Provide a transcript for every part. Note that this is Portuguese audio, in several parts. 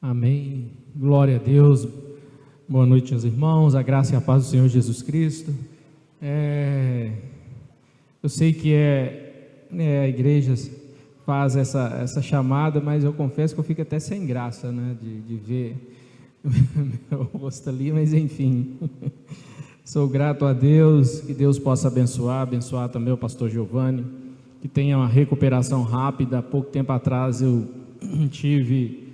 Amém. Glória a Deus. Boa noite, meus irmãos. A graça e a paz do Senhor Jesus Cristo. É, eu sei que é, é, a igreja faz essa, essa chamada, mas eu confesso que eu fico até sem graça, né, de, de ver meu rosto ali, mas enfim. Sou grato a Deus, que Deus possa abençoar, abençoar também o pastor Giovanni, que tenha uma recuperação rápida. Há pouco tempo atrás eu tive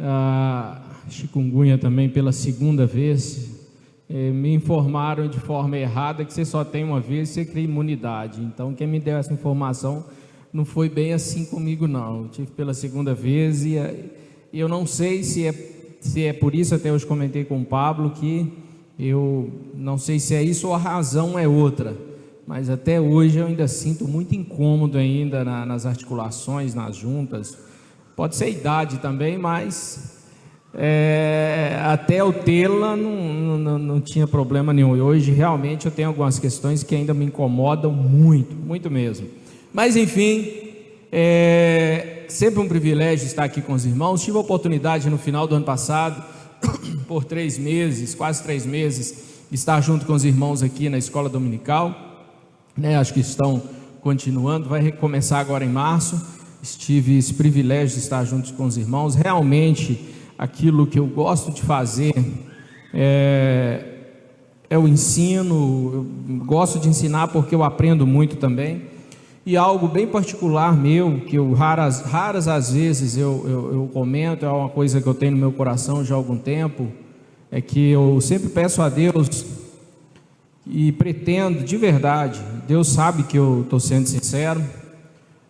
a chikungunya também pela segunda vez. É, me informaram de forma errada que você só tem uma vez e você cria imunidade. Então, quem me deu essa informação não foi bem assim comigo, não. Eu tive pela segunda vez e eu não sei se é, se é por isso, até hoje comentei com o Pablo, que eu não sei se é isso ou a razão é outra, mas até hoje eu ainda sinto muito incômodo ainda na, nas articulações, nas juntas. Pode ser idade também, mas é, até eu tê-la não, não, não, tinha problema nenhum. E hoje realmente eu tenho algumas questões que ainda me incomodam muito, muito mesmo. Mas enfim, é sempre um privilégio estar aqui com os irmãos. Tive a oportunidade no final do ano passado por três meses, quase três meses, estar junto com os irmãos aqui na escola dominical. Né, acho que estão continuando, vai recomeçar agora em março. Estive esse privilégio de estar junto com os irmãos. Realmente, aquilo que eu gosto de fazer é, é o ensino. Eu gosto de ensinar porque eu aprendo muito também e algo bem particular meu, que eu raras, raras às vezes eu, eu, eu, comento, é uma coisa que eu tenho no meu coração já há algum tempo, é que eu sempre peço a Deus e pretendo de verdade, Deus sabe que eu estou sendo sincero,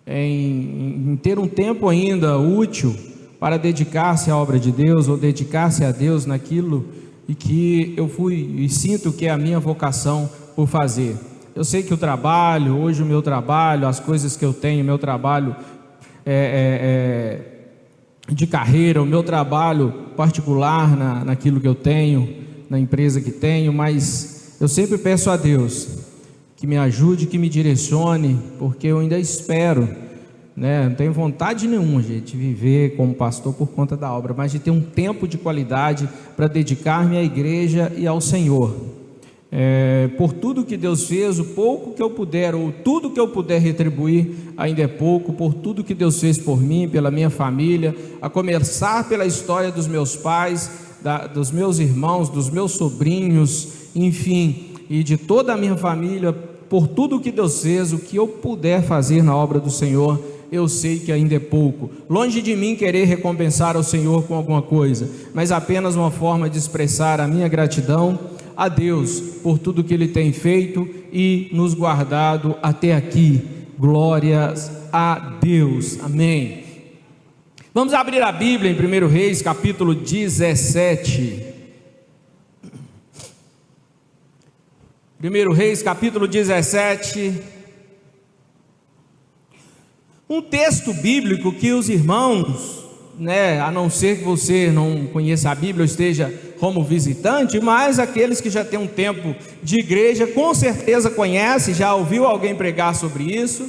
em, em ter um tempo ainda útil para dedicar-se à obra de Deus ou dedicar-se a Deus naquilo e que eu fui e sinto que é a minha vocação por fazer. Eu sei que o trabalho, hoje o meu trabalho, as coisas que eu tenho, meu trabalho é, é, é de carreira, o meu trabalho particular na, naquilo que eu tenho, na empresa que tenho, mas eu sempre peço a Deus que me ajude, que me direcione, porque eu ainda espero, né? Não tenho vontade nenhuma, gente, de viver como pastor por conta da obra, mas de ter um tempo de qualidade para dedicar-me à igreja e ao Senhor é, por tudo que Deus fez, o pouco que eu puder, ou tudo que eu puder retribuir, ainda é pouco, por tudo que Deus fez por mim, pela minha família, a começar pela história dos meus pais, da, dos meus irmãos, dos meus sobrinhos, enfim, e de toda a minha família, por tudo que Deus fez, o que eu puder fazer na obra do Senhor, eu sei que ainda é pouco. Longe de mim querer recompensar ao Senhor com alguma coisa, mas apenas uma forma de expressar a minha gratidão a Deus por tudo que Ele tem feito e nos guardado até aqui. Glórias a Deus. Amém. Vamos abrir a Bíblia em 1 Reis, capítulo 17. 1 Reis, capítulo 17. Um texto bíblico que os irmãos, né, a não ser que você não conheça a Bíblia ou esteja como visitante, mas aqueles que já têm um tempo de igreja, com certeza conhece, já ouviu alguém pregar sobre isso,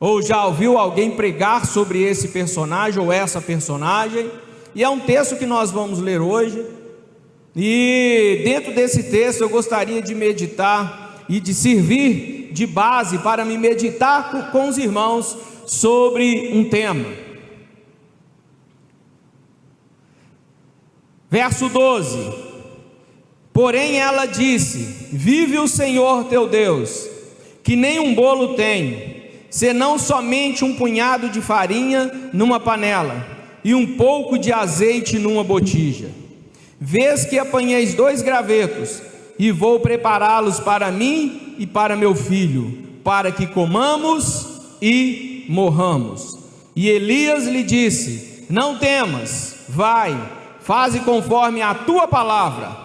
ou já ouviu alguém pregar sobre esse personagem ou essa personagem, e é um texto que nós vamos ler hoje. E dentro desse texto eu gostaria de meditar e de servir de base para me meditar com os irmãos sobre um tema. Verso 12: Porém ela disse: Vive o Senhor teu Deus, que nem um bolo tenho, senão somente um punhado de farinha numa panela e um pouco de azeite numa botija. Vês que apanheis dois gravetos e vou prepará-los para mim e para meu filho, para que comamos e morramos. E Elias lhe disse: Não temas, vai faze conforme a tua palavra.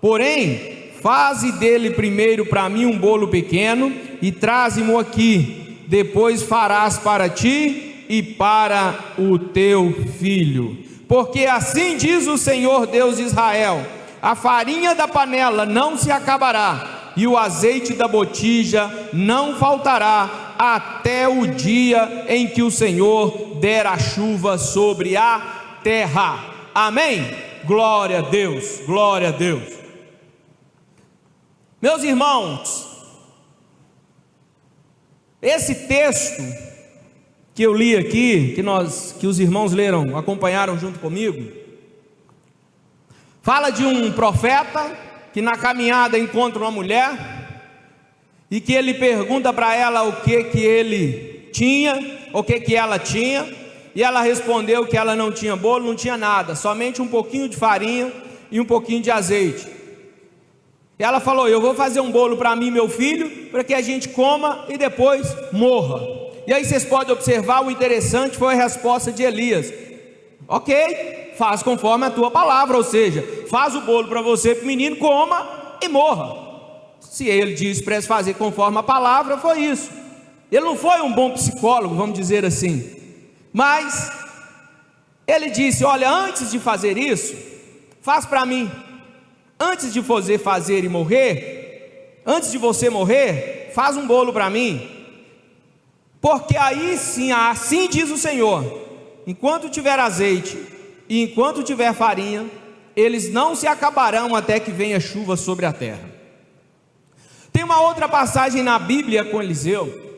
Porém, faze dele primeiro para mim um bolo pequeno e traze-mo aqui. Depois farás para ti e para o teu filho. Porque assim diz o Senhor Deus de Israel: a farinha da panela não se acabará, e o azeite da botija não faltará, até o dia em que o Senhor der a chuva sobre a terra. Amém? Glória a Deus, glória a Deus. Meus irmãos, esse texto que eu li aqui, que nós, que os irmãos leram, acompanharam junto comigo, fala de um profeta que na caminhada encontra uma mulher e que ele pergunta para ela o que que ele tinha, o que que ela tinha, e ela respondeu que ela não tinha bolo, não tinha nada, somente um pouquinho de farinha e um pouquinho de azeite. E ela falou: Eu vou fazer um bolo para mim e meu filho, para que a gente coma e depois morra. E aí vocês podem observar: o interessante foi a resposta de Elias: Ok, faz conforme a tua palavra, ou seja, faz o bolo para você, para o menino, coma e morra. Se ele diz para fazer conforme a palavra, foi isso. Ele não foi um bom psicólogo, vamos dizer assim. Mas ele disse: Olha, antes de fazer isso, faz para mim. Antes de você fazer e morrer, antes de você morrer, faz um bolo para mim. Porque aí sim, assim diz o Senhor: enquanto tiver azeite e enquanto tiver farinha, eles não se acabarão até que venha chuva sobre a terra. Tem uma outra passagem na Bíblia com Eliseu,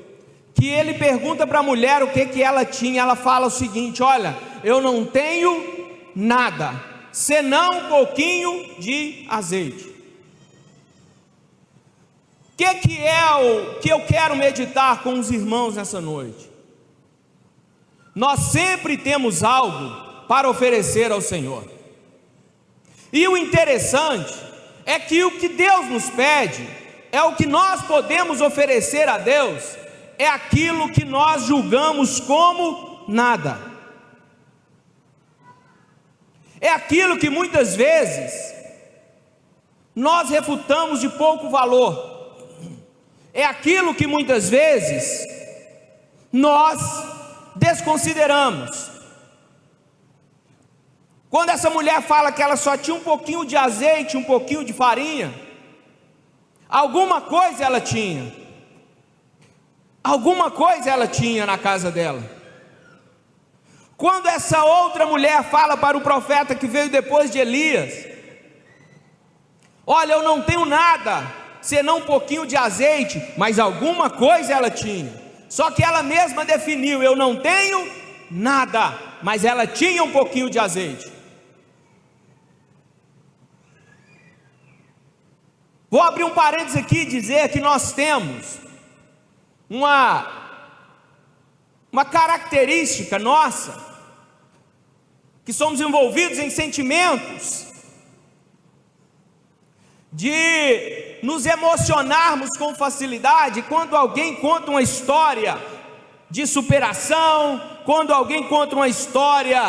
que ele pergunta para a mulher o que, que ela tinha. Ela fala o seguinte: Olha, eu não tenho nada, senão um pouquinho de azeite. Que, que é o que eu quero meditar com os irmãos nessa noite? Nós sempre temos algo para oferecer ao Senhor. E o interessante é que o que Deus nos pede é o que nós podemos oferecer a Deus, é aquilo que nós julgamos como nada. É aquilo que muitas vezes nós refutamos de pouco valor. É aquilo que muitas vezes nós desconsideramos. Quando essa mulher fala que ela só tinha um pouquinho de azeite, um pouquinho de farinha, alguma coisa ela tinha. Alguma coisa ela tinha na casa dela. Quando essa outra mulher fala para o profeta que veio depois de Elias: Olha, eu não tenho nada, senão um pouquinho de azeite, mas alguma coisa ela tinha. Só que ela mesma definiu: Eu não tenho nada, mas ela tinha um pouquinho de azeite. Vou abrir um parênteses aqui e dizer que nós temos uma, uma característica nossa, que somos envolvidos em sentimentos, de nos emocionarmos com facilidade quando alguém conta uma história de superação, quando alguém conta uma história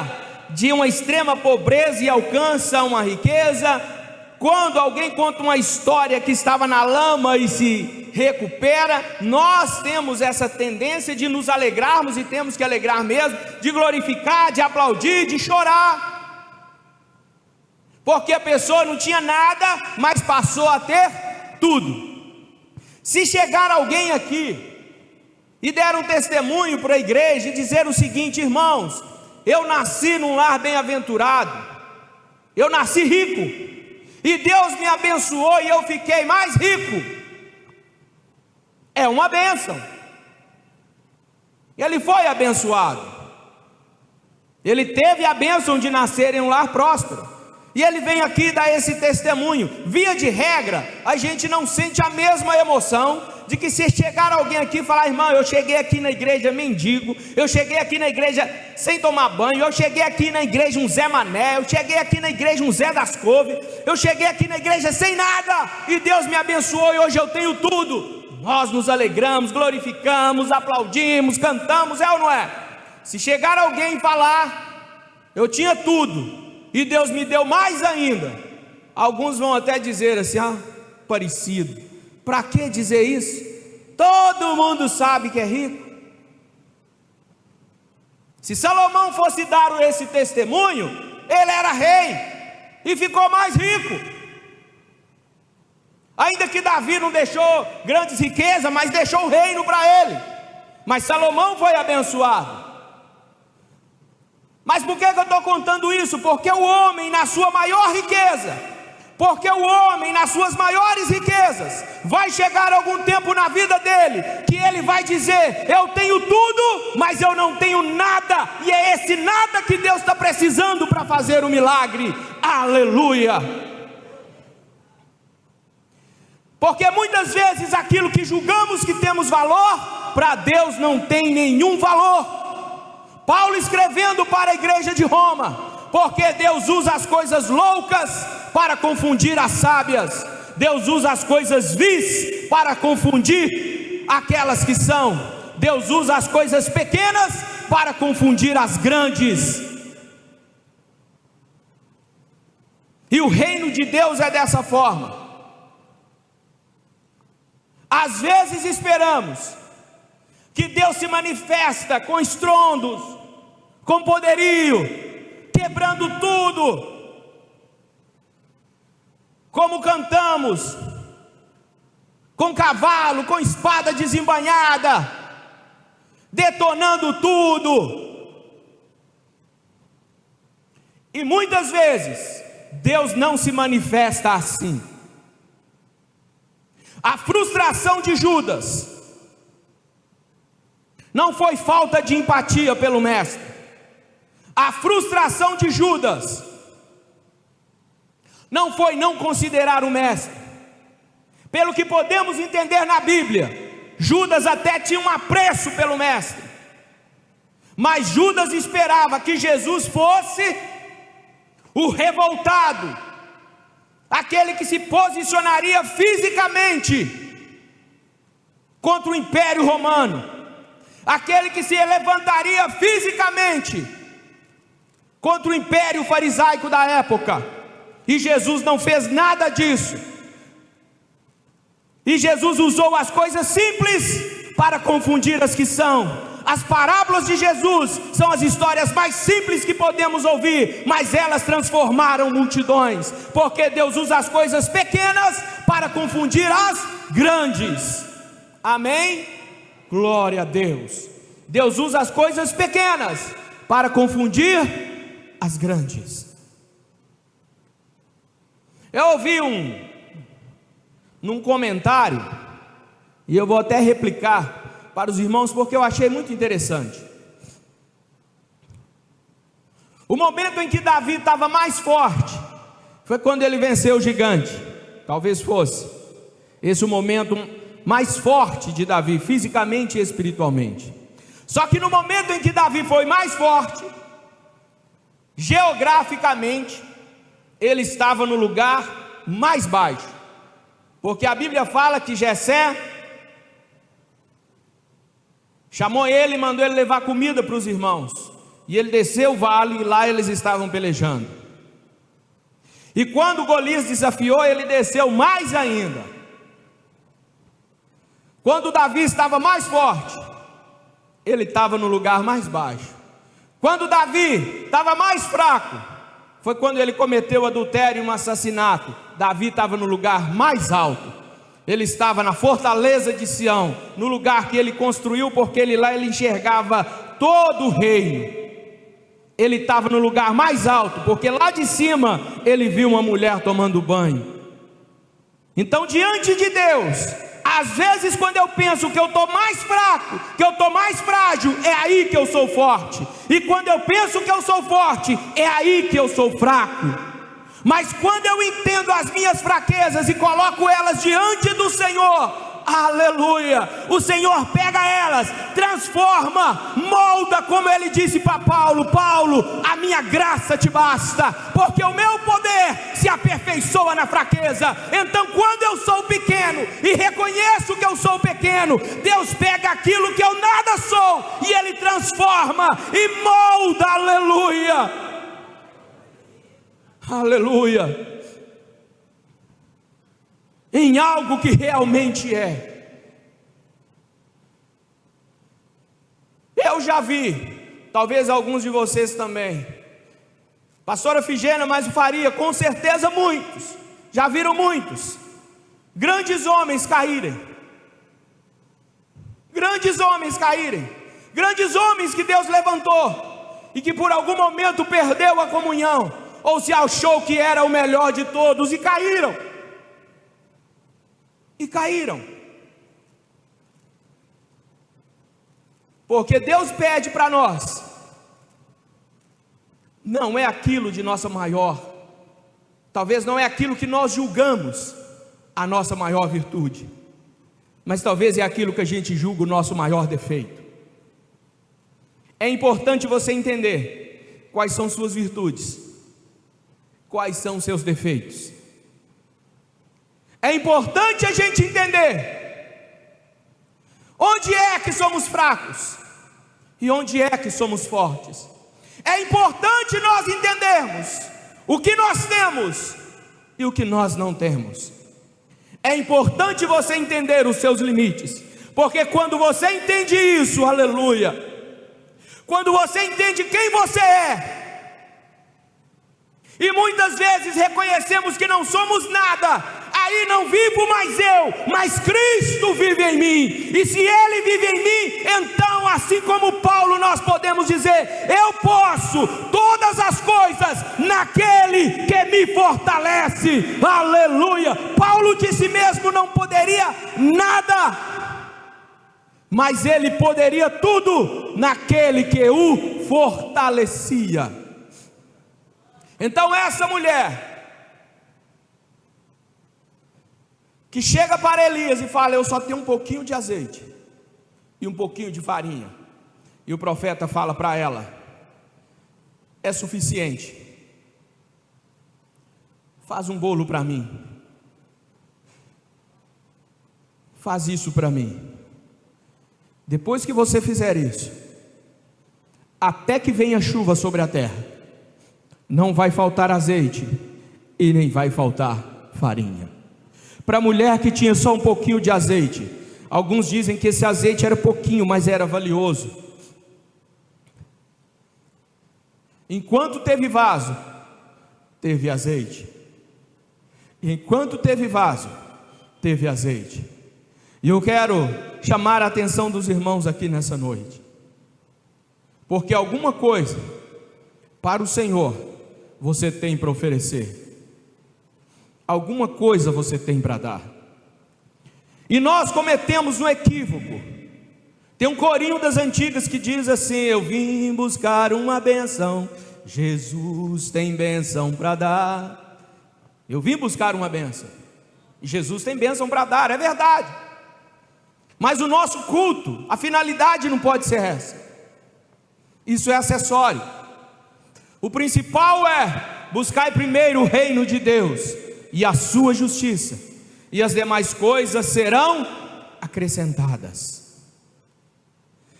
de uma extrema pobreza e alcança uma riqueza, quando alguém conta uma história que estava na lama e se recupera, nós temos essa tendência de nos alegrarmos e temos que alegrar mesmo, de glorificar, de aplaudir, de chorar. Porque a pessoa não tinha nada, mas passou a ter tudo. Se chegar alguém aqui e der um testemunho para a igreja e dizer o seguinte, irmãos, eu nasci num lar bem-aventurado, eu nasci rico, e Deus me abençoou e eu fiquei mais rico é uma bênção. Ele foi abençoado. Ele teve a bênção de nascer em um lar próspero. E ele vem aqui dar esse testemunho. Via de regra, a gente não sente a mesma emoção de que se chegar alguém aqui e falar, irmão, eu cheguei aqui na igreja mendigo, eu cheguei aqui na igreja sem tomar banho, eu cheguei aqui na igreja um Zé Mané, eu cheguei aqui na igreja um Zé das Couves, eu cheguei aqui na igreja sem nada, e Deus me abençoou e hoje eu tenho tudo nós nos alegramos, glorificamos, aplaudimos, cantamos, é ou não é? Se chegar alguém e falar, eu tinha tudo e Deus me deu mais ainda, alguns vão até dizer assim: ah, parecido, para que dizer isso? Todo mundo sabe que é rico. Se Salomão fosse dar esse testemunho, ele era rei e ficou mais rico. Ainda que Davi não deixou grandes riquezas, mas deixou o reino para ele. Mas Salomão foi abençoado. Mas por que, que eu estou contando isso? Porque o homem, na sua maior riqueza, porque o homem, nas suas maiores riquezas, vai chegar algum tempo na vida dele que ele vai dizer: Eu tenho tudo, mas eu não tenho nada, e é esse nada que Deus está precisando para fazer o milagre. Aleluia! Porque muitas vezes aquilo que julgamos que temos valor, para Deus não tem nenhum valor. Paulo escrevendo para a igreja de Roma, porque Deus usa as coisas loucas para confundir as sábias, Deus usa as coisas vis para confundir aquelas que são, Deus usa as coisas pequenas para confundir as grandes. E o reino de Deus é dessa forma. Às vezes esperamos que Deus se manifesta com estrondos, com poderio, quebrando tudo. Como cantamos, com cavalo, com espada desembanhada, detonando tudo. E muitas vezes, Deus não se manifesta assim. A frustração de Judas não foi falta de empatia pelo Mestre, a frustração de Judas não foi não considerar o mestre. Pelo que podemos entender na Bíblia, Judas até tinha um apreço pelo mestre. Mas Judas esperava que Jesus fosse o revoltado, aquele que se posicionaria fisicamente contra o império romano, aquele que se levantaria fisicamente contra o império farisaico da época. E Jesus não fez nada disso. E Jesus usou as coisas simples para confundir as que são. As parábolas de Jesus são as histórias mais simples que podemos ouvir, mas elas transformaram multidões, porque Deus usa as coisas pequenas para confundir as grandes. Amém? Glória a Deus. Deus usa as coisas pequenas para confundir as grandes. Eu ouvi um num comentário e eu vou até replicar para os irmãos porque eu achei muito interessante. O momento em que Davi estava mais forte foi quando ele venceu o gigante. Talvez fosse esse o momento mais forte de Davi, fisicamente e espiritualmente. Só que no momento em que Davi foi mais forte, Geograficamente, ele estava no lugar mais baixo, porque a Bíblia fala que Jessé chamou ele e mandou ele levar comida para os irmãos, e ele desceu o vale e lá eles estavam pelejando. E quando Golias desafiou, ele desceu mais ainda. Quando Davi estava mais forte, ele estava no lugar mais baixo. Quando Davi estava mais fraco, foi quando ele cometeu adultério e um assassinato. Davi estava no lugar mais alto. Ele estava na fortaleza de Sião, no lugar que ele construiu, porque ele lá ele enxergava todo o reino. Ele estava no lugar mais alto, porque lá de cima ele viu uma mulher tomando banho. Então, diante de Deus, às vezes, quando eu penso que eu estou mais fraco, que eu estou mais frágil, é aí que eu sou forte. E quando eu penso que eu sou forte, é aí que eu sou fraco. Mas quando eu entendo as minhas fraquezas e coloco elas diante do Senhor, aleluia. O Senhor pega elas, transforma, molda, como ele disse para Paulo: Paulo, a minha graça te basta, porque o meu poder se aperfeiçoa na fraqueza. Então, quando eu sou pequeno e reconheço que eu sou pequeno, Deus pega aquilo que eu nada sou e ele transforma e molda, aleluia. Aleluia em algo que realmente é. Eu já vi, talvez alguns de vocês também. Pastora Figena, mas Faria, com certeza muitos, já viram muitos, grandes homens caírem, grandes homens caírem, grandes homens que Deus levantou, e que por algum momento perdeu a comunhão, ou se achou que era o melhor de todos e caíram. E caíram. Porque Deus pede para nós, não é aquilo de nossa maior, talvez não é aquilo que nós julgamos a nossa maior virtude, mas talvez é aquilo que a gente julga o nosso maior defeito. É importante você entender quais são suas virtudes, quais são seus defeitos. É importante a gente entender onde é que somos fracos e onde é que somos fortes. É importante nós entendermos o que nós temos e o que nós não temos. É importante você entender os seus limites, porque quando você entende isso, aleluia, quando você entende quem você é, e muitas vezes reconhecemos que não somos nada, aí não vivo mais eu, mas Cristo vive em mim, e se Ele vive em mim, então, assim como Paulo, nós podemos dizer: Eu posso todas as coisas naquele que me fortalece, aleluia. Paulo disse mesmo: não poderia nada mas ele poderia tudo naquele que o fortalecia. Então, essa mulher que chega para Elias e fala: Eu só tenho um pouquinho de azeite e um pouquinho de farinha, e o profeta fala para ela: É suficiente, faz um bolo para mim, faz isso para mim. Depois que você fizer isso, até que venha chuva sobre a terra, não vai faltar azeite e nem vai faltar farinha. Para a mulher que tinha só um pouquinho de azeite, alguns dizem que esse azeite era pouquinho, mas era valioso. Enquanto teve vaso, teve azeite. Enquanto teve vaso, teve azeite. E eu quero chamar a atenção dos irmãos aqui nessa noite, porque alguma coisa para o Senhor você tem para oferecer, alguma coisa você tem para dar, e nós cometemos um equívoco. Tem um corinho das antigas que diz assim: Eu vim buscar uma benção, Jesus tem benção para dar. Eu vim buscar uma benção, e Jesus tem bênção para dar, é verdade. Mas o nosso culto, a finalidade não pode ser essa. Isso é acessório. O principal é buscar primeiro o reino de Deus e a sua justiça, e as demais coisas serão acrescentadas.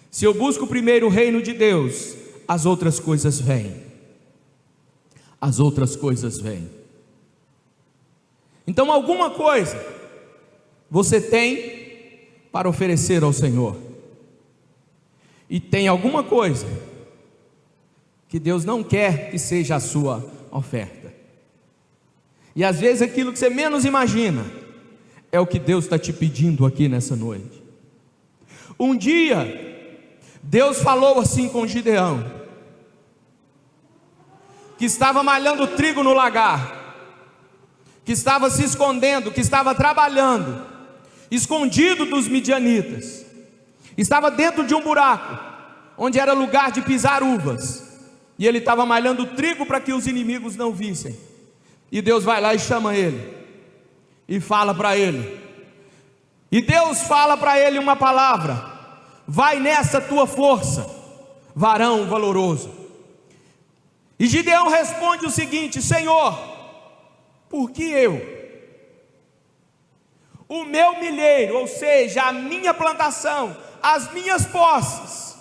Se eu busco primeiro o reino de Deus, as outras coisas vêm. As outras coisas vêm. Então, alguma coisa você tem para oferecer ao Senhor. E tem alguma coisa que Deus não quer que seja a sua oferta. E às vezes aquilo que você menos imagina é o que Deus está te pedindo aqui nessa noite. Um dia, Deus falou assim com Gideão, que estava malhando trigo no lagar, que estava se escondendo, que estava trabalhando, escondido dos midianitas. Estava dentro de um buraco, onde era lugar de pisar uvas. E ele estava malhando trigo para que os inimigos não vissem. E Deus vai lá e chama ele. E fala para ele. E Deus fala para ele uma palavra: Vai nessa tua força, varão valoroso. E Gideão responde o seguinte: Senhor, por que eu? o meu milheiro, ou seja, a minha plantação, as minhas posses,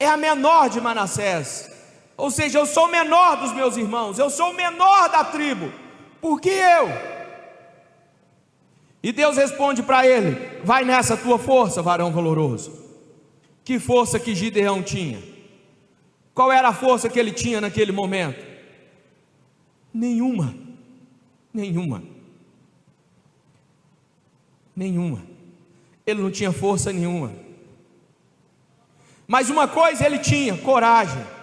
é a menor de Manassés. Ou seja, eu sou o menor dos meus irmãos, eu sou o menor da tribo. Por que eu? E Deus responde para ele: Vai nessa tua força, varão valoroso. Que força que Gideão tinha? Qual era a força que ele tinha naquele momento? Nenhuma. Nenhuma. Nenhuma. Ele não tinha força nenhuma. Mas uma coisa ele tinha: coragem.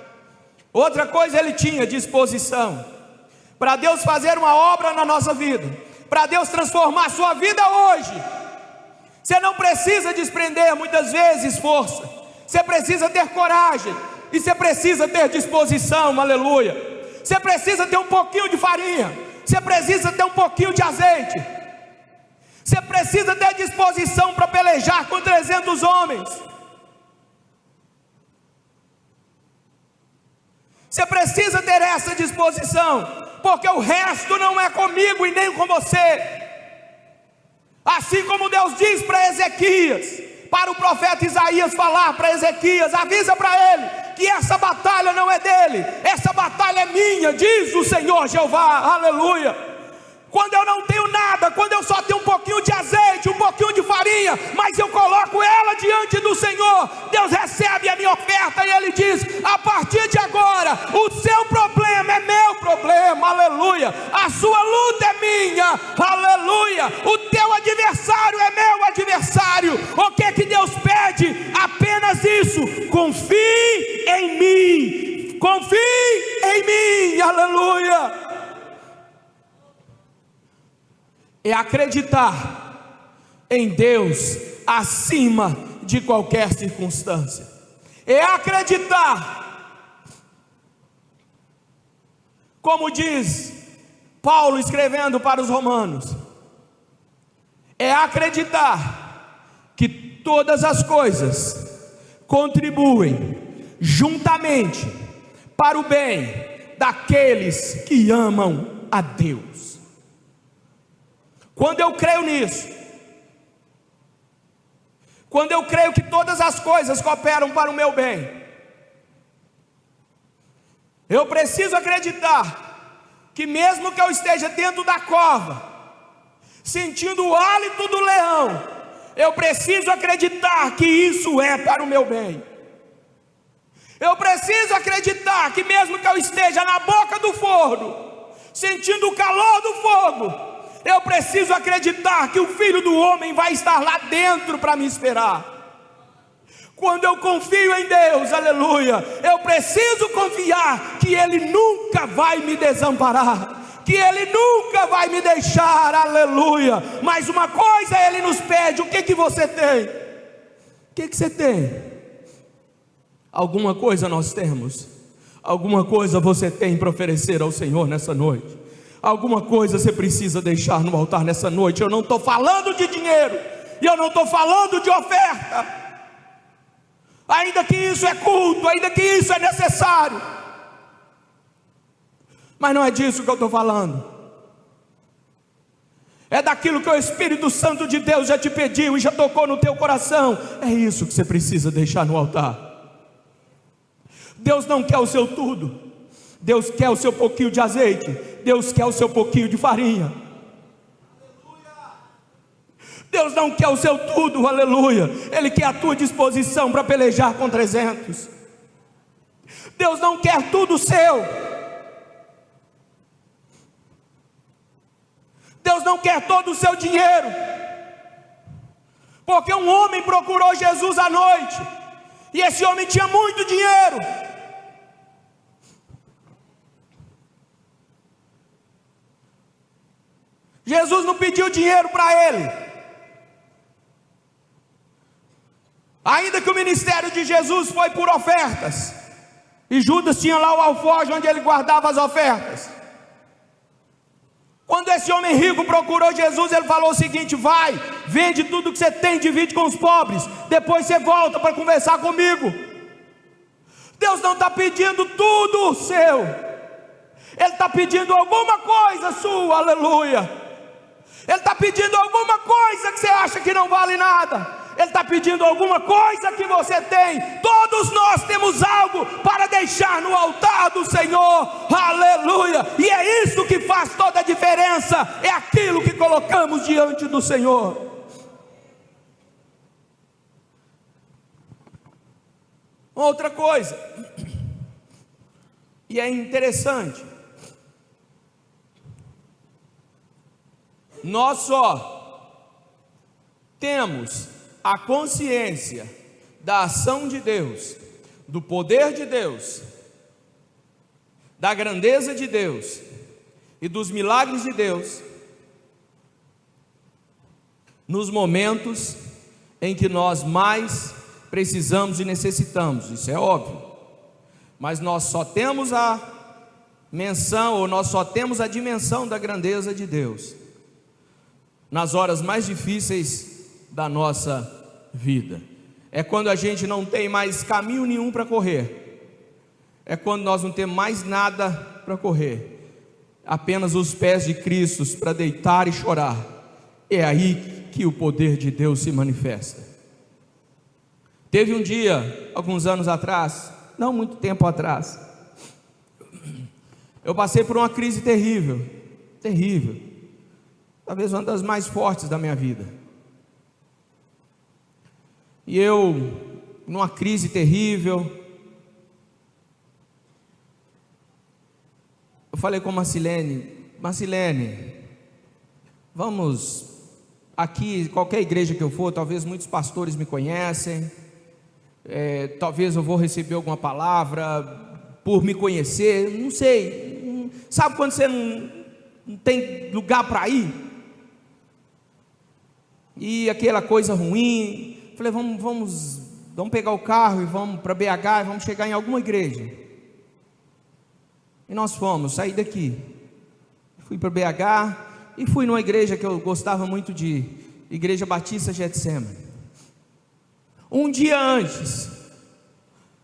Outra coisa ele tinha: disposição. Para Deus fazer uma obra na nossa vida, para Deus transformar a sua vida hoje, você não precisa desprender muitas vezes força, você precisa ter coragem, e você precisa ter disposição, aleluia. Você precisa ter um pouquinho de farinha, você precisa ter um pouquinho de azeite, você precisa ter disposição para pelejar com 300 homens. Você precisa ter essa disposição, porque o resto não é comigo e nem com você. Assim como Deus diz para Ezequias, para o profeta Isaías falar para Ezequias, avisa para ele que essa batalha não é dele, essa batalha é minha, diz o Senhor Jeová, aleluia quando eu não tenho nada, quando eu só tenho um pouquinho de azeite, um pouquinho de farinha, mas eu coloco ela diante do Senhor, Deus recebe a minha oferta e Ele diz: a partir de agora, o seu problema é meu problema, aleluia, a sua luta é minha, aleluia, o teu adversário é meu adversário, o que é que Deus pede? Apenas isso, confie em mim, confie em mim, aleluia. É acreditar em Deus acima de qualquer circunstância, é acreditar, como diz Paulo escrevendo para os Romanos, é acreditar que todas as coisas contribuem juntamente para o bem daqueles que amam a Deus. Quando eu creio nisso, quando eu creio que todas as coisas cooperam para o meu bem, eu preciso acreditar que, mesmo que eu esteja dentro da cova, sentindo o hálito do leão, eu preciso acreditar que isso é para o meu bem. Eu preciso acreditar que, mesmo que eu esteja na boca do forno, sentindo o calor do fogo, eu preciso acreditar que o filho do homem vai estar lá dentro para me esperar. Quando eu confio em Deus, aleluia, eu preciso confiar que Ele nunca vai me desamparar, que Ele nunca vai me deixar, aleluia. Mas uma coisa Ele nos pede: o que que você tem? O que que você tem? Alguma coisa nós temos, alguma coisa você tem para oferecer ao Senhor nessa noite. Alguma coisa você precisa deixar no altar nessa noite. Eu não estou falando de dinheiro, e eu não estou falando de oferta. Ainda que isso é culto, ainda que isso é necessário. Mas não é disso que eu estou falando. É daquilo que o Espírito Santo de Deus já te pediu e já tocou no teu coração. É isso que você precisa deixar no altar. Deus não quer o seu tudo. Deus quer o seu pouquinho de azeite, Deus quer o seu pouquinho de farinha. Deus não quer o seu tudo, aleluia. Ele quer a tua disposição para pelejar com 300. Deus não quer tudo seu. Deus não quer todo o seu dinheiro. Porque um homem procurou Jesus à noite, e esse homem tinha muito dinheiro. Jesus não pediu dinheiro para ele. Ainda que o ministério de Jesus foi por ofertas, e Judas tinha lá o alforje onde ele guardava as ofertas. Quando esse homem rico procurou Jesus, ele falou o seguinte: vai, vende tudo que você tem, divide com os pobres, depois você volta para conversar comigo. Deus não está pedindo tudo seu, Ele está pedindo alguma coisa sua, aleluia. Ele está pedindo alguma coisa que você acha que não vale nada. Ele está pedindo alguma coisa que você tem. Todos nós temos algo para deixar no altar do Senhor. Aleluia! E é isso que faz toda a diferença. É aquilo que colocamos diante do Senhor. Outra coisa, e é interessante, nós só temos a consciência da ação de Deus, do poder de Deus, da grandeza de Deus e dos milagres de Deus, nos momentos em que nós mais precisamos e necessitamos, isso é óbvio, mas nós só temos a menção, ou nós só temos a dimensão da grandeza de Deus nas horas mais difíceis da nossa vida. É quando a gente não tem mais caminho nenhum para correr. É quando nós não temos mais nada para correr. Apenas os pés de Cristo para deitar e chorar. É aí que o poder de Deus se manifesta. Teve um dia, alguns anos atrás, não muito tempo atrás, eu passei por uma crise terrível, terrível, talvez uma das mais fortes da minha vida. E eu, numa crise terrível, eu falei com Marcilene, Marcilene, vamos aqui, qualquer igreja que eu for, talvez muitos pastores me conhecem, é, talvez eu vou receber alguma palavra por me conhecer, não sei. Sabe quando você não, não tem lugar para ir? E aquela coisa ruim, Falei, vamos, vamos, vamos pegar o carro e vamos para BH e vamos chegar em alguma igreja. E nós fomos, saí daqui. Fui para BH e fui numa igreja que eu gostava muito de Igreja Batista Getsemane. Um dia antes,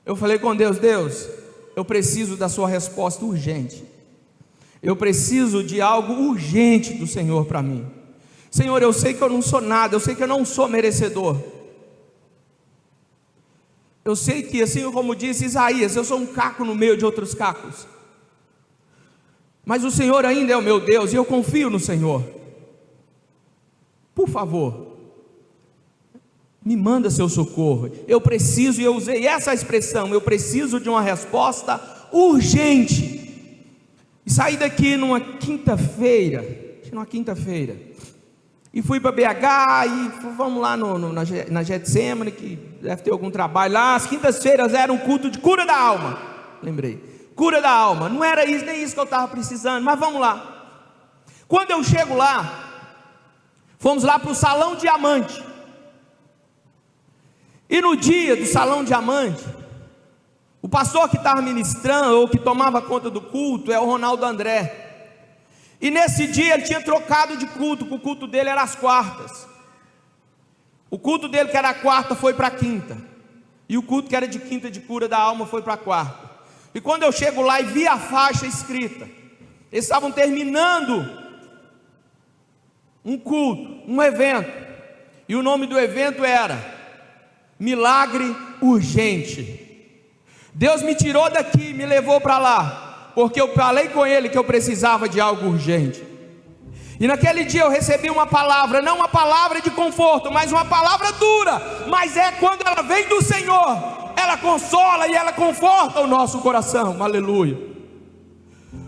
eu falei com Deus, Deus, eu preciso da sua resposta urgente. Eu preciso de algo urgente do Senhor para mim. Senhor, eu sei que eu não sou nada, eu sei que eu não sou merecedor. Eu sei que, assim como disse Isaías, eu sou um caco no meio de outros cacos. Mas o Senhor ainda é o meu Deus e eu confio no Senhor. Por favor, me manda seu socorro. Eu preciso, e eu usei essa expressão, eu preciso de uma resposta urgente. E saí daqui numa quinta-feira, numa quinta-feira, e fui para BH e vamos lá no, no, na, na Getsemane, que deve ter algum trabalho lá. As quintas-feiras era um culto de cura da alma. Lembrei. Cura da alma. Não era isso, nem isso que eu estava precisando, mas vamos lá. Quando eu chego lá, fomos lá para o Salão Diamante. E no dia do Salão Diamante, o pastor que estava ministrando, ou que tomava conta do culto, é o Ronaldo André. E nesse dia ele tinha trocado de culto, que o culto dele era às quartas. O culto dele, que era a quarta, foi para a quinta. E o culto que era de quinta de cura da alma foi para a quarta. E quando eu chego lá e vi a faixa escrita, eles estavam terminando um culto, um evento. E o nome do evento era Milagre Urgente. Deus me tirou daqui, me levou para lá porque eu falei com ele que eu precisava de algo urgente. E naquele dia eu recebi uma palavra, não uma palavra de conforto, mas uma palavra dura, mas é quando ela vem do Senhor, ela consola e ela conforta o nosso coração. Aleluia.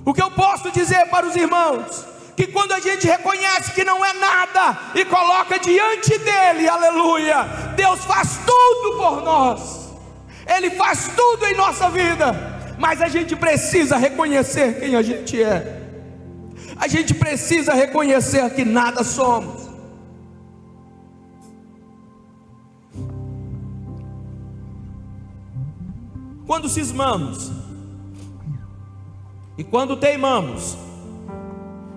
O que eu posso dizer para os irmãos? Que quando a gente reconhece que não é nada e coloca diante dele, aleluia, Deus faz tudo por nós, Ele faz tudo em nossa vida mas a gente precisa reconhecer quem a gente é. A gente precisa reconhecer que nada somos. Quando cismamos e quando teimamos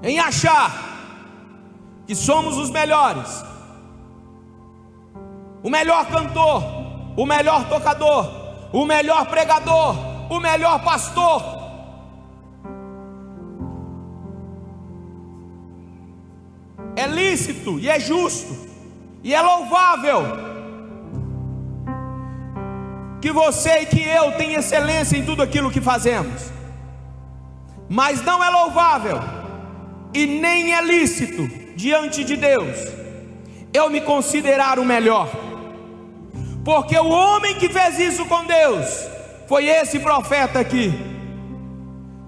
em achar que somos os melhores, o melhor cantor, o melhor tocador, o melhor pregador, o melhor pastor. É lícito e é justo e é louvável que você e que eu tenham excelência em tudo aquilo que fazemos, mas não é louvável e nem é lícito diante de Deus eu me considerar o melhor, porque o homem que fez isso com Deus foi esse profeta aqui,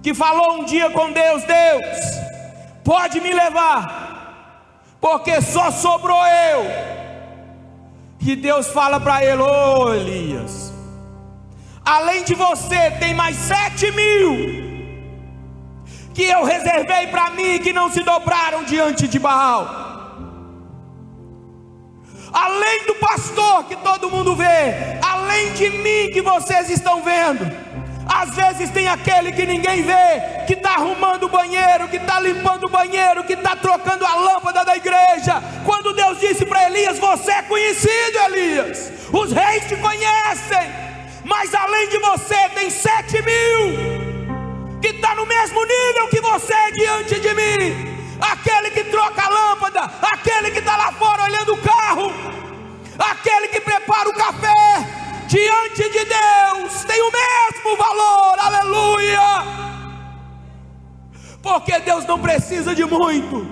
que falou um dia com Deus: Deus, pode me levar, porque só sobrou eu. que Deus fala para ele: Ô oh, Elias, além de você, tem mais sete mil que eu reservei para mim que não se dobraram diante de Baal. Além do pastor que todo mundo vê, além de mim que vocês estão vendo às vezes tem aquele que ninguém vê, que está arrumando o banheiro, que está limpando o banheiro, que está trocando a lâmpada da igreja. Quando Deus disse para Elias: Você é conhecido, Elias, os reis te conhecem, mas além de você tem sete mil que está no mesmo nível que você diante de mim. Aquele que troca a lâmpada, aquele que está lá fora olhando o carro, aquele que prepara o café, diante de Deus tem o mesmo valor, aleluia. Porque Deus não precisa de muito,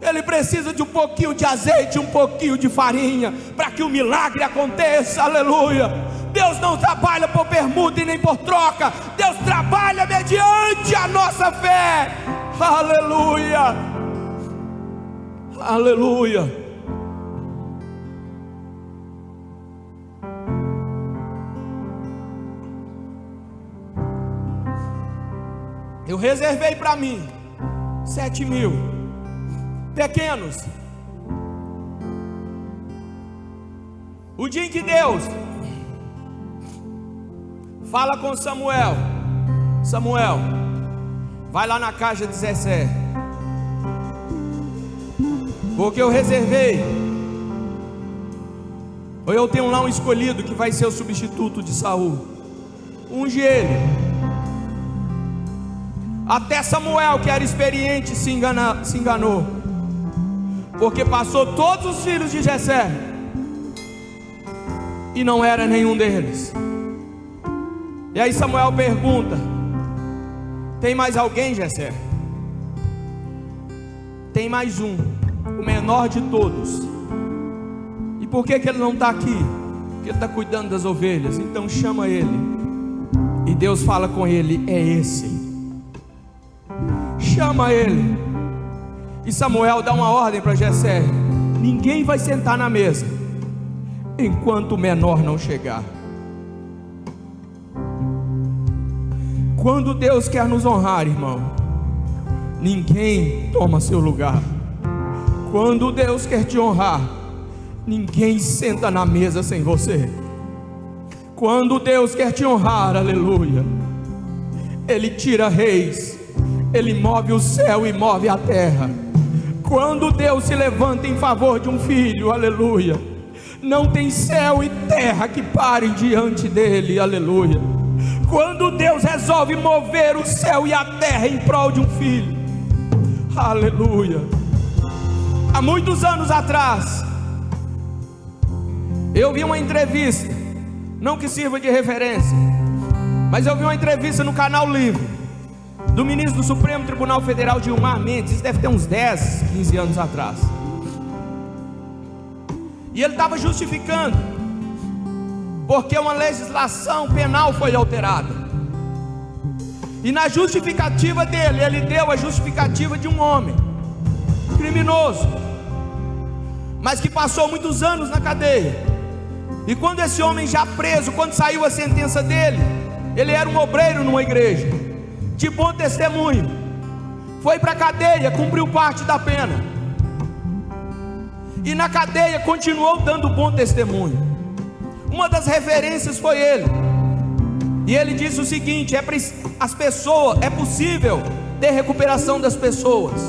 Ele precisa de um pouquinho de azeite, um pouquinho de farinha, para que o milagre aconteça, aleluia. Deus não trabalha por permuta e nem por troca, Deus trabalha mediante a nossa fé, aleluia, aleluia. Eu reservei para mim sete mil pequenos. O dia em que Deus fala com Samuel, Samuel, vai lá na caixa de Zessé, porque eu reservei. Ou eu tenho lá um escolhido que vai ser o substituto de Saul. Unge ele até Samuel, que era experiente, se, engana, se enganou, porque passou todos os filhos de Jessé e não era nenhum deles. E aí Samuel pergunta: Tem mais alguém, Jessé? Tem mais um, o menor de todos. E por que, que ele não está aqui? Porque ele está cuidando das ovelhas. Então chama ele. E Deus fala com ele: É esse chama ele. E Samuel dá uma ordem para Jessé: ninguém vai sentar na mesa enquanto o menor não chegar. Quando Deus quer nos honrar, irmão, ninguém toma seu lugar. Quando Deus quer te honrar, ninguém senta na mesa sem você. Quando Deus quer te honrar, aleluia, Ele tira reis ele move o céu e move a terra. Quando Deus se levanta em favor de um filho, aleluia, não tem céu e terra que parem diante dele, aleluia. Quando Deus resolve mover o céu e a terra em prol de um filho, aleluia. Há muitos anos atrás, eu vi uma entrevista, não que sirva de referência, mas eu vi uma entrevista no canal Livre do ministro do Supremo Tribunal Federal Gilmar Mendes, isso deve ter uns 10, 15 anos atrás. E ele estava justificando, porque uma legislação penal foi alterada. E na justificativa dele, ele deu a justificativa de um homem criminoso, mas que passou muitos anos na cadeia. E quando esse homem já preso, quando saiu a sentença dele, ele era um obreiro numa igreja de bom testemunho, foi para a cadeia, cumpriu parte da pena, e na cadeia continuou dando bom testemunho. Uma das referências foi ele, e ele disse o seguinte: é as pessoas, é possível ter recuperação das pessoas.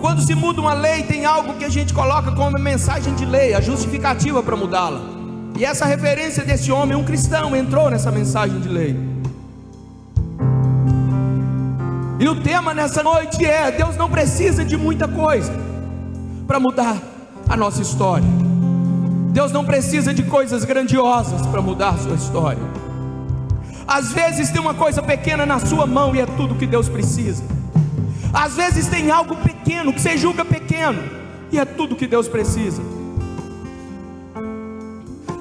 Quando se muda uma lei, tem algo que a gente coloca como mensagem de lei, a justificativa para mudá-la. E essa referência desse homem, um cristão, entrou nessa mensagem de lei. E o tema nessa noite é: Deus não precisa de muita coisa para mudar a nossa história. Deus não precisa de coisas grandiosas para mudar a sua história. Às vezes tem uma coisa pequena na sua mão e é tudo que Deus precisa. Às vezes tem algo pequeno que você julga pequeno e é tudo que Deus precisa.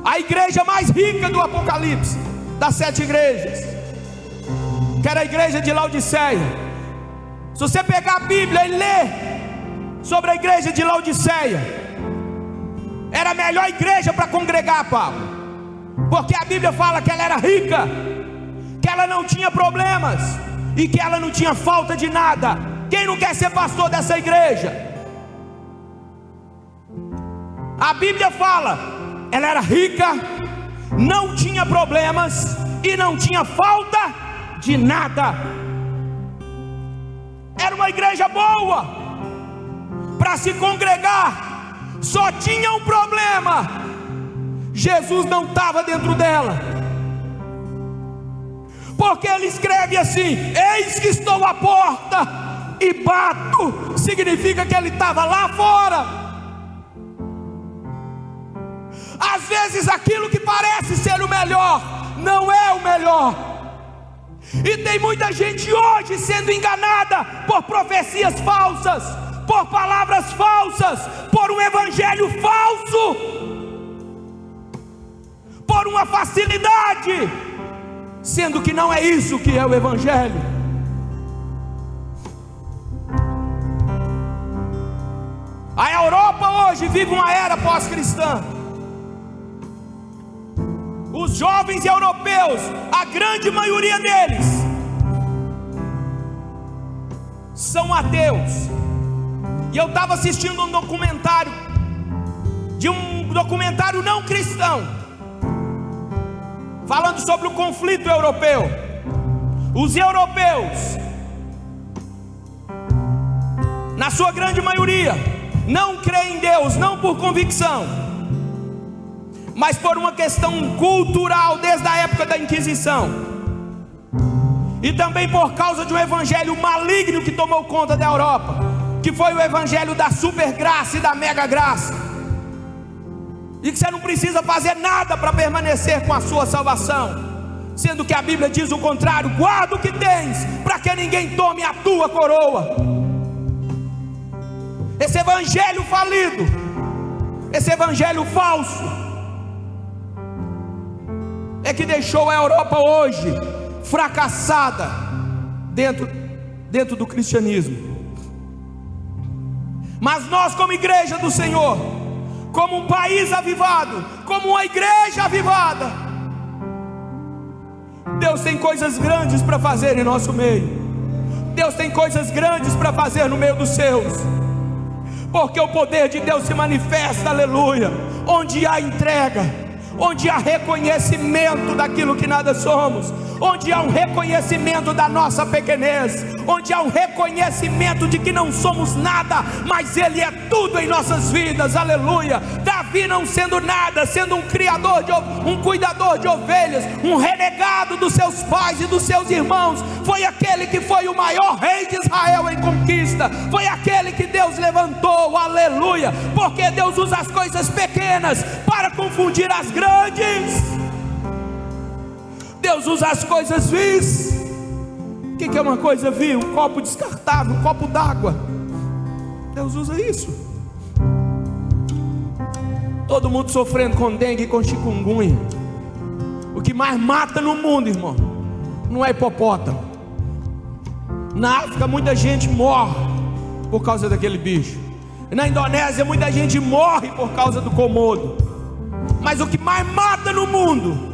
A igreja mais rica do Apocalipse, das sete igrejas, que era a igreja de Laodiceia, se você pegar a Bíblia e ler sobre a igreja de Laodiceia, era a melhor igreja para congregar, Paulo, porque a Bíblia fala que ela era rica, que ela não tinha problemas e que ela não tinha falta de nada. Quem não quer ser pastor dessa igreja? A Bíblia fala, ela era rica, não tinha problemas e não tinha falta de nada. Era uma igreja boa para se congregar, só tinha um problema: Jesus não estava dentro dela. Porque ele escreve assim: Eis que estou à porta e bato, significa que ele estava lá fora. Às vezes aquilo que parece ser o melhor, não é o melhor. E tem muita gente hoje sendo enganada por profecias falsas, por palavras falsas, por um evangelho falso, por uma facilidade, sendo que não é isso que é o evangelho. A Europa hoje vive uma era pós-cristã. Os jovens europeus, a grande maioria deles, são ateus. E eu estava assistindo um documentário, de um documentário não cristão, falando sobre o conflito europeu. Os europeus, na sua grande maioria, não creem em Deus, não por convicção, mas por uma questão cultural desde a época da Inquisição. E também por causa de um evangelho maligno que tomou conta da Europa, que foi o evangelho da supergraça e da mega graça. E que você não precisa fazer nada para permanecer com a sua salvação. Sendo que a Bíblia diz o contrário: guarda o que tens, para que ninguém tome a tua coroa. Esse evangelho falido, esse evangelho falso, é que deixou a Europa hoje fracassada dentro, dentro do cristianismo. Mas nós, como igreja do Senhor, como um país avivado, como uma igreja avivada, Deus tem coisas grandes para fazer em nosso meio. Deus tem coisas grandes para fazer no meio dos seus. Porque o poder de Deus se manifesta, aleluia, onde há entrega onde há reconhecimento daquilo que nada somos, onde há um reconhecimento da nossa pequenez, onde há um reconhecimento de que não somos nada, mas Ele é tudo em nossas vidas, aleluia. Davi não sendo nada, sendo um criador, de, um cuidador de ovelhas, um renegado dos seus pais e dos seus irmãos, foi aquele que foi o maior rei de Israel em conquista, foi aquele que Deus levantou, aleluia, porque Deus usa as coisas pequenas para confundir as grandes. Deus usa as coisas vis. O que é uma coisa vil? Um copo descartável, um copo d'água. Deus usa isso. Todo mundo sofrendo com dengue e com chikungunya. O que mais mata no mundo, irmão, não é hipopótamo. Na África, muita gente morre por causa daquele bicho. Na Indonésia, muita gente morre por causa do comodo. Mas o que mais mata no mundo,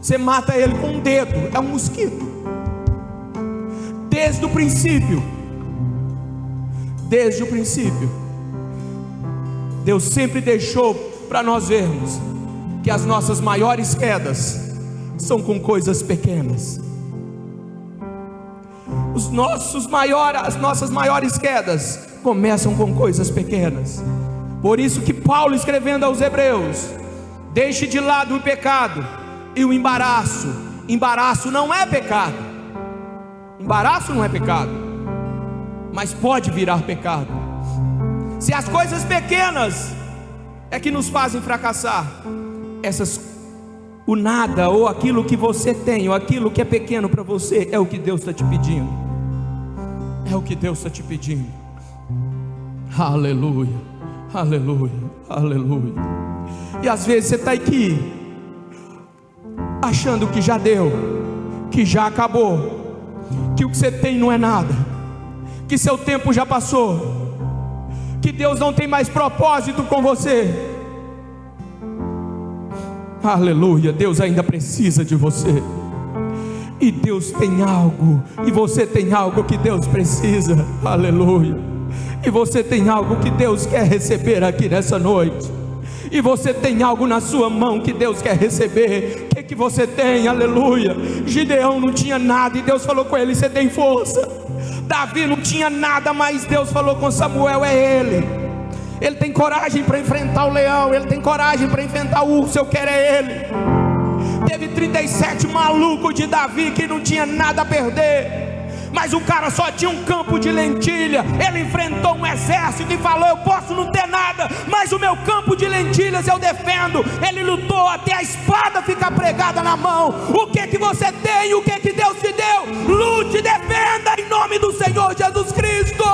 você mata ele com um dedo, é um mosquito. Desde o princípio, desde o princípio, Deus sempre deixou para nós vermos que as nossas maiores quedas são com coisas pequenas. Os nossos maiores, as nossas maiores quedas começam com coisas pequenas. Por isso que Paulo escrevendo aos Hebreus, deixe de lado o pecado e o embaraço. Embaraço não é pecado. Embaraço não é pecado, mas pode virar pecado. Se as coisas pequenas é que nos fazem fracassar, essas o nada ou aquilo que você tem ou aquilo que é pequeno para você é o que Deus está te pedindo. É o que Deus está te pedindo. Aleluia, aleluia, aleluia. E às vezes você está aqui achando que já deu, que já acabou, que o que você tem não é nada, que seu tempo já passou, que Deus não tem mais propósito com você. Aleluia, Deus ainda precisa de você. E Deus tem algo, e você tem algo que Deus precisa. Aleluia. E você tem algo que Deus quer receber aqui nessa noite. E você tem algo na sua mão que Deus quer receber. Que você tem? Aleluia. Gideão não tinha nada e Deus falou com ele: Você tem força. Davi não tinha nada, mas Deus falou com Samuel: É ele. Ele tem coragem para enfrentar o leão, ele tem coragem para enfrentar o urso, eu quero é ele. Teve 37 malucos de Davi que não tinha nada a perder. Mas o cara só tinha um campo de lentilha. Ele enfrentou um exército e falou: Eu posso não ter nada, mas o meu campo de lentilhas eu defendo. Ele lutou até a espada ficar pregada na mão. O que que você tem? O que que Deus te deu? Lute, defenda em nome do Senhor Jesus Cristo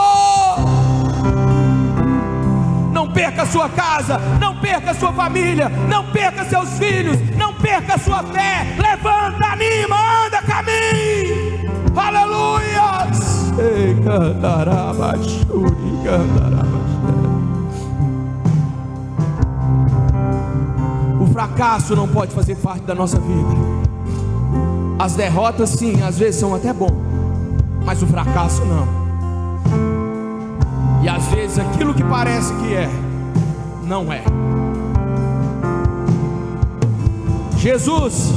não perca sua casa, não perca sua família, não perca seus filhos, não perca sua fé. Levanta, anima, anda, caminhe. Aleluia. O fracasso não pode fazer parte da nossa vida. As derrotas, sim, às vezes são até bom, mas o fracasso não. E às vezes aquilo que parece que é, não é. Jesus,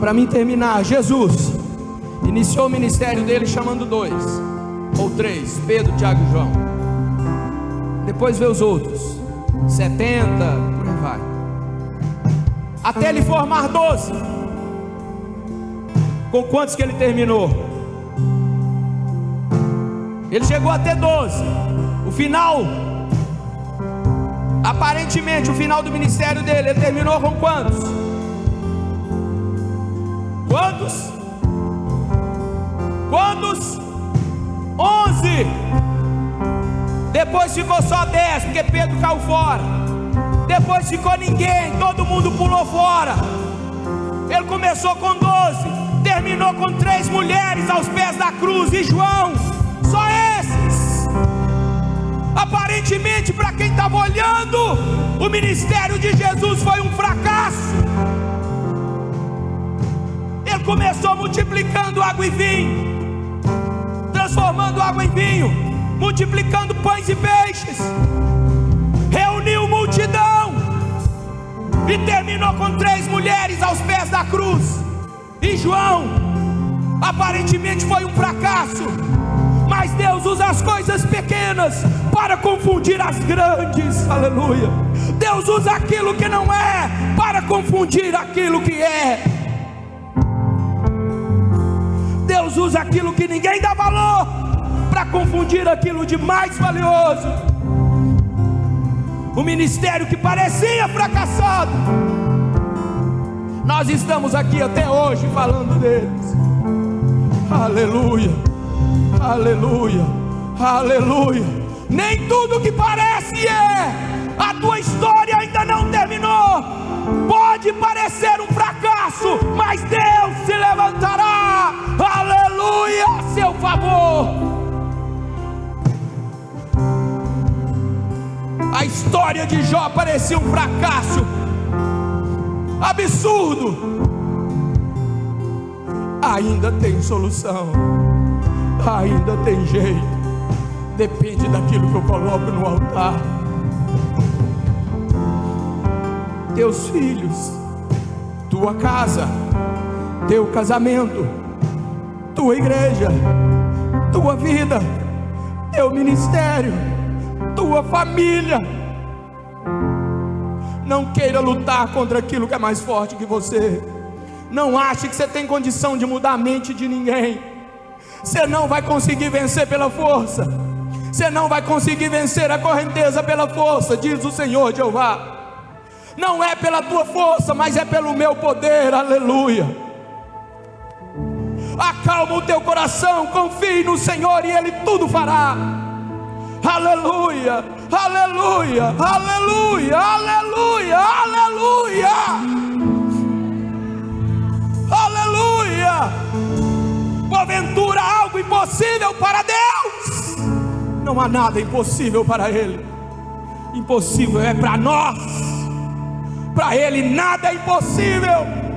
para mim terminar, Jesus iniciou o ministério dele chamando dois ou três: Pedro, Tiago e João. Depois vê os outros, 70, por aí vai. Até ele formar doze. Com quantos que ele terminou? Ele chegou a ter 12. O final, aparentemente, o final do ministério dele, ele terminou com quantos? Quantos? Quantos? 11. Depois ficou só 10, porque Pedro caiu fora. Depois ficou ninguém, todo mundo pulou fora. Ele começou com 12, terminou com três mulheres aos pés da cruz e João só esses. Aparentemente, para quem estava olhando, o ministério de Jesus foi um fracasso. Ele começou multiplicando água e vinho, transformando água em vinho, multiplicando pães e peixes, reuniu multidão e terminou com três mulheres aos pés da cruz. E João, aparentemente foi um fracasso mas Deus usa as coisas pequenas para confundir as grandes. Aleluia. Deus usa aquilo que não é para confundir aquilo que é. Usa aquilo que ninguém dá valor para confundir aquilo de mais valioso. O ministério que parecia fracassado, nós estamos aqui até hoje falando deles. Aleluia. Aleluia, aleluia. Nem tudo que parece é, a tua história ainda não terminou. Pode parecer um fracasso, mas Deus se levantará, aleluia, a seu favor. A história de Jó parecia um fracasso absurdo. Ainda tem solução ainda tem jeito. Depende daquilo que eu coloco no altar. Teus filhos, tua casa, teu casamento, tua igreja, tua vida, teu ministério, tua família. Não queira lutar contra aquilo que é mais forte que você. Não ache que você tem condição de mudar a mente de ninguém. Você não vai conseguir vencer pela força. Você não vai conseguir vencer a correnteza pela força, diz o Senhor Jeová. Não é pela tua força, mas é pelo meu poder. Aleluia. Acalma o teu coração, confie no Senhor e Ele tudo fará. Aleluia, aleluia, aleluia, aleluia, aleluia. Aleluia porventura algo impossível para Deus? Não há nada impossível para Ele. Impossível é para nós. Para Ele nada é impossível.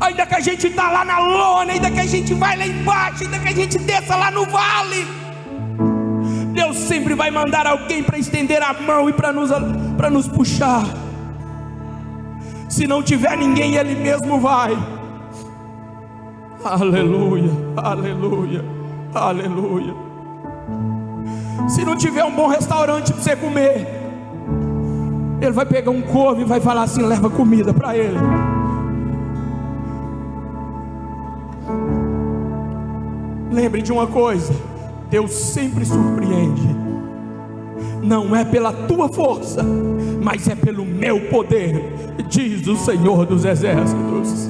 Ainda que a gente está lá na lona, ainda que a gente vai lá embaixo, ainda que a gente desça lá no vale. Deus sempre vai mandar alguém para estender a mão e para nos, nos puxar. Se não tiver ninguém, Ele mesmo vai. Aleluia, aleluia, aleluia. Se não tiver um bom restaurante para você comer, Ele vai pegar um corvo e vai falar assim: leva comida para ele. Lembre de uma coisa: Deus sempre surpreende. Não é pela tua força, mas é pelo meu poder, diz o Senhor dos Exércitos.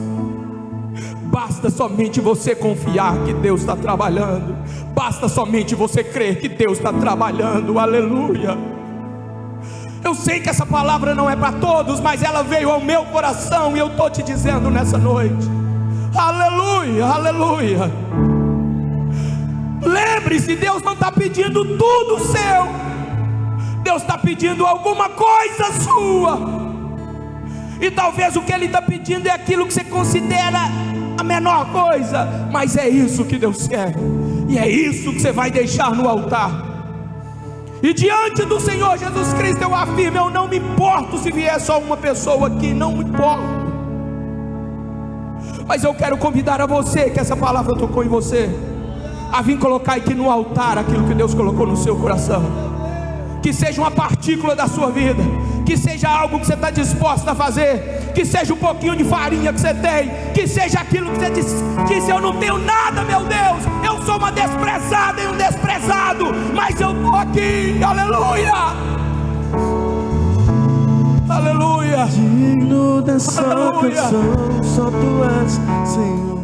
Basta somente você confiar que Deus está trabalhando. Basta somente você crer que Deus está trabalhando. Aleluia. Eu sei que essa palavra não é para todos, mas ela veio ao meu coração e eu estou te dizendo nessa noite. Aleluia, aleluia. Lembre-se, Deus não está pedindo tudo seu, Deus está pedindo alguma coisa sua. E talvez o que Ele está pedindo é aquilo que você considera a menor coisa, mas é isso que Deus quer, e é isso que você vai deixar no altar. E diante do Senhor Jesus Cristo eu afirmo: eu não me importo se vier só uma pessoa aqui, não me importo. Mas eu quero convidar a você, que essa palavra tocou em você a vir colocar aqui no altar aquilo que Deus colocou no seu coração. Que seja uma partícula da sua vida, que seja algo que você está disposto a fazer, que seja um pouquinho de farinha que você tem, que seja aquilo que você diz, disse: Eu não tenho nada, meu Deus, eu sou uma desprezada e um desprezado, mas eu estou aqui, aleluia, aleluia. Digno dessa aleluia. canção, só tu és, Senhor.